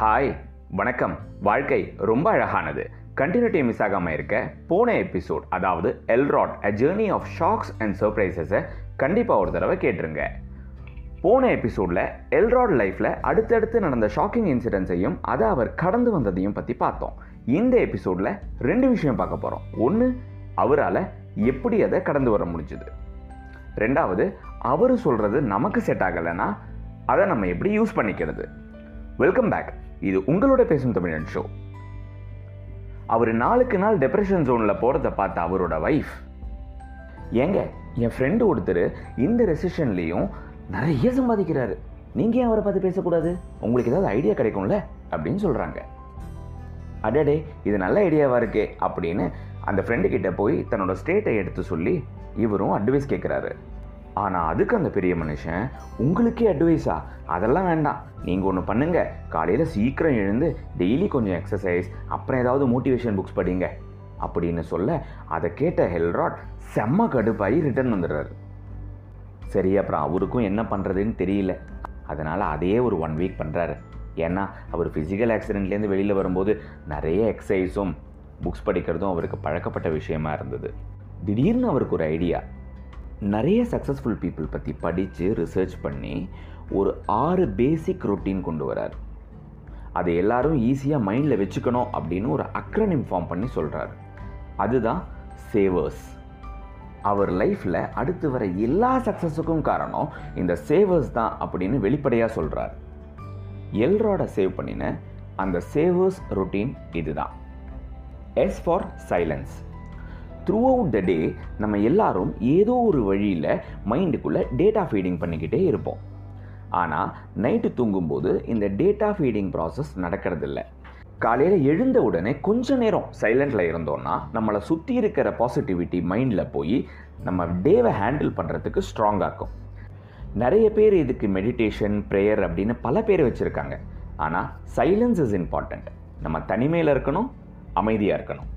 Hi வணக்கம். வாழ்க்கை ரொம்ப அழகானது. கண்டினியூட்டி மிஸ் ஆகாமல் இருக்க போன எபிசோட் அதாவது Elrod a journey of shocks and சர்ப்ரைசஸை கண்டிப்பாக ஒரு தடவை கேட்டுருங்க. போன எபிசோடில் எல்ராட் லைஃப்பில் அடுத்தடுத்து நடந்த ஷாக்கிங் இன்சிடென்ட்ஸையும் அதை அவர் கடந்து வந்ததையும் பற்றி பார்த்தோம். இந்த எபிசோடில் ரெண்டு விஷயம் பார்க்க போகிறோம் ஒன்று அவரால் எப்படி அதை கடந்து வர முடிஞ்சுது? ரெண்டாவது அவர் சொல்கிறது நமக்கு செட் ஆகலைன்னா அதை நம்ம எப்படி யூஸ் பண்ணிக்கிறது? வெல்கம் பேக் இது உங்களோட பேசும் தமிழன் ஷோ அவர் நாளுக்கு நாள் டெப்ரெஷன் ஜோனில் போகிறத பார்த்த அவரோட ஒய்ஃப் ஏங்க என் ஃப்ரெண்டு ஒருத்தர் இந்த ரெசிஷன்லேயும் நிறைய சம்பாதிக்கிறாரு. நீங்கள் ஏன் அவரை பார்த்து பேசக்கூடாது? உங்களுக்கு ஏதாவது ஐடியா கிடைக்கும்ல? அப்படின்னு சொல்கிறாங்க அடடே இது நல்ல ஐடியாவாக இருக்கே அப்படின்னு அந்த ஃப்ரெண்டு கிட்ட போய் தன்னோட ஸ்டேட்டை எடுத்து சொல்லி இவரும் அட்வைஸ் கேட்குறாரு ஆனால் அதுக்கு அந்த பெரிய மனுஷன் உங்களுக்கே அட்வைஸா அதெல்லாம் வேண்டாம். நீங்கள் ஒன்று பண்ணுங்க. காலையில் சீக்கிரம் எழுந்து டெய்லி கொஞ்சம் எக்ஸசைஸ் அப்புறம் ஏதாவது மோட்டிவேஷன் புக்ஸ் படிங்க. அப்படின்னு சொல்ல அதை கேட்ட ஹெல்ராட் செம்ம கடுப்பாகி ரிட்டர்ன் வந்துடுறாரு. சரி அப்புறம் அவருக்கும் என்ன பண்ணுறதுன்னு தெரியல. அதனால் அதையே ஒரு ஒன் வீக் பண்ணுறாரு ஏன்னா அவர் ஃபிசிக்கல் ஆக்சிடென்ட்லேருந்து வெளியில் வரும்போது நிறைய எக்ஸசைஸும் புக்ஸ் படிக்கிறதும் அவருக்கு பழக்கப்பட்ட விஷயமா இருந்தது. திடீர்னு அவருக்கு ஒரு ஐடியா நிறைய சக்ஸஸ்ஃபுல் பீப்புள் பற்றி படித்து ரிசர்ச் பண்ணி ஒரு ஆறு பேசிக் ரொட்டீன் கொண்டு வரார். அதை எல்லாரும் ஈஸியாக மைண்டில் வச்சுக்கணும் அப்படின்னு ஒரு அக்ரனிம் ஃபார்ம் பண்ணி சொல்கிறார் அதுதான் சேவர்ஸ் அவர் லைஃப்பில் அடுத்து வர எல்லா சக்ஸஸுக்கும் காரணம் இந்த சேவர்ஸ் தான் அப்படின்னு வெளிப்படையாக சொல்கிறார் எல்ரோட சேவ் பண்ணின அந்த சேவர்ஸ் ரொட்டீன் இதுதான். S for silence throughout the day நம்ம எல்லாரும் ஏதோ ஒரு வழியில் மைண்டுக்குள்ளே டேட்டா ஃபீடிங் பண்ணிக்கிட்டே இருப்போம். ஆனால் நைட்டு தூங்கும்போது இந்த டேட்டா ஃபீடிங் ப்ராசஸ் நடக்கிறதில்ல. காலையில் எழுந்த உடனே கொஞ்ச நேரம் சைலண்டில் இருந்தோம்னா நம்மளை சுற்றி இருக்கிற பாசிட்டிவிட்டி மைண்டில் போய் நம்ம டேவை ஹேண்டில் பண்ணுறதுக்கு ஸ்ட்ராங்காகும் நிறைய பேர் இதுக்கு மெடிடேஷன் ப்ரேயர் அப்படின்னு பல பேர் வச்சுருக்காங்க. ஆனால் சைலன்ஸ் இஸ் இம்பார்ட்டண்ட் நம்ம தனிமையில் இருக்கணும் அமைதியாக இருக்கணும்.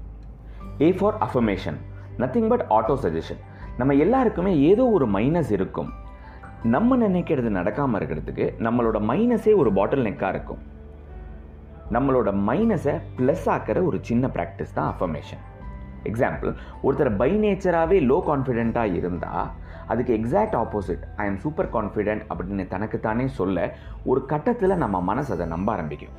A for affirmation nothing but auto suggestion நம்ம எல்லாருக்குமே ஏதோ ஒரு மைனஸ் இருக்கும். நம்ம நினைக்கிறது நடக்காமல் இருக்கிறதுக்கு நம்மளோட மைனஸே ஒரு பாட்டில் நெக்காக இருக்கும். நம்மளோட மைனஸை ப்ளஸ் ஆக்கிற ஒரு சின்ன ப்ராக்டிஸ் தான் அஃபர்மேஷன் எக்ஸாம்பிள் ஒருத்தர் பை நேச்சராகவே லோ கான்ஃபிடென்ட்டாக இருந்தால் அதுக்கு exact opposite I am super confident அப்படின்னு தனக்குத்தானே சொல்ல ஒரு கட்டத்தில் நம்ம மனசு அதை நம்ப ஆரம்பிக்கும்.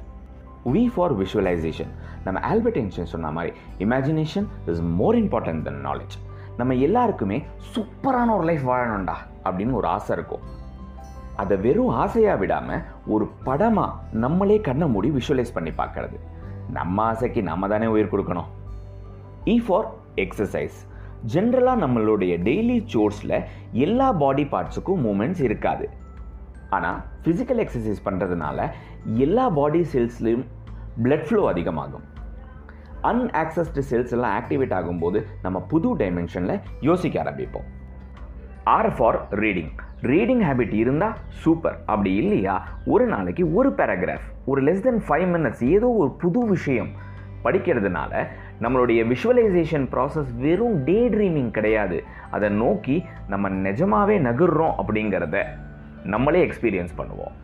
வி ஃபார் விஷுவலைசேஷன் நம்ம ஆல்பர்ட் ஐன்ஸ்டைன் சொன்ன மாதிரி imagination is more important then knowledge நம்ம எல்லாருக்குமே சூப்பரான ஒரு லைஃப் வாழணும்டா அப்படின்னு ஒரு ஆசை இருக்கும். அதை வெறும் ஆசையாக விடாமல் ஒரு படமாக நம்மளே கண்ணை மூடி விஷுவலைஸ் பண்ணி பார்க்கறது. நம்ம ஆசைக்கு நம்ம தானே உயிர் கொடுக்கணும். இ ஃபார் எக்ஸசைஸ் ஜென்ரலாக நம்மளுடைய டெய்லி சோர்ஸில் எல்லா பாடி பார்ட்ஸுக்கும் மூமெண்ட்ஸ் இருக்காது. ஆனால் ஃபிசிக்கல் எக்ஸசைஸ் பண்ணுறதுனால எல்லா பாடி செல்ஸ்லேயும் பிளட் ஃப்ளோ அதிகமாகும். அன்ஆக்சஸ்டு செல்ஸ் எல்லாம் ஆக்டிவேட் ஆகும்போது நம்ம புது டைமென்ஷனில் யோசிக்க ஆரம்பிப்போம். R for reading reading habit இருந்தால் சூப்பர் அப்படி இல்லையா? ஒரு நாளைக்கு ஒரு பேராகிராஃப் ஒரு லெஸ் தென் ஃபைவ் மினிட்ஸ் ஏதோ ஒரு புது விஷயம் படிக்கிறதுனால நம்மளுடைய விஷுவலைசேஷன் ப்ராசஸ் வெறும் டே ட்ரீமிங் கிடையாது. அதை நோக்கி நம்ம நிஜமாவே நகர்றோம் அப்படிங்கிறத நம்மளே எக்ஸ்பீரியன்ஸ் பண்ணுவோம்.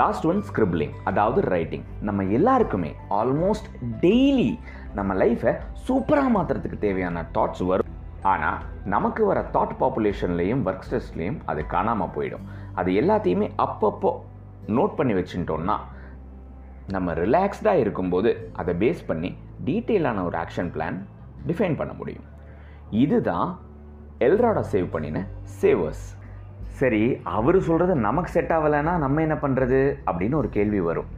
லாஸ்ட் ஒன் ஸ்கிரிப்லிங் அதாவது ரைட்டிங் நம்ம எல்லாருக்குமே ஆல்மோஸ்ட் டெய்லி நம்ம லைஃப்பை சூப்பராக மாற்றுறதுக்கு தேவையான தாட்ஸ் வரும். ஆனால் நமக்கு வர தாட் பாப்புலேஷன்லேயும் ஒர்க் ஸ்ட்ரெஸ்லேயும் அது காணாமல் போயிடும். அது எல்லாத்தையுமே அப்பப்போ நோட் பண்ணி வச்சுட்டோம்னா நம்ம ரிலாக்ஸ்டாக இருக்கும்போது அதை பேஸ் பண்ணி டீட்டெயிலான ஒரு ஆக்ஷன் பிளான் டிஃபைன் பண்ண முடியும். இதுதான் எல்ராடா சேவ் பண்ணின சேவர்ஸ் சரி அவர் சொல்கிறது நமக்கு செட் ஆகலைன்னா நம்ம என்ன பண்ணுறது அப்படின்னு ஒரு கேள்வி வரும்.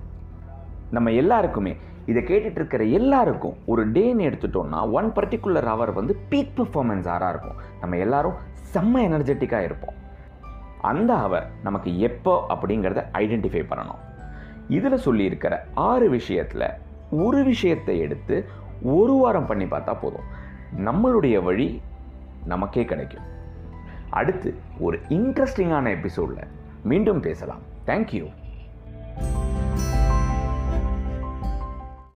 நம்ம எல்லாருக்குமே இதை கேட்டுட்டு இருக்கிற எல்லாருக்கும் ஒரு டேன்னு எடுத்துட்டோம்னா ஒன் பர்டிகுலர் ஹவர் வந்து பீக் பர்ஃபார்மன்ஸ் ஆராக இருக்கும். நம்ம எல்லாரும் செம்ம எனர்ஜெட்டிக்காக இருப்போம். அந்த ஹவர் நமக்கு எப்போ அப்படிங்கிறத ஐடென்டிஃபை பண்ணணும். இதில் சொல்லியிருக்கிற ஆறு விஷயத்தில் ஒரு விஷயத்தை எடுத்து ஒரு வாரம் பண்ணி பார்த்தா போதும். நம்மளுடைய வழி நமக்கே கிடைக்கும். அடுத்து ஒரு இன்ட்ரெஸ்டிங்கான எபிசோடில் மீண்டும் பேசலாம். தேங்க்யூ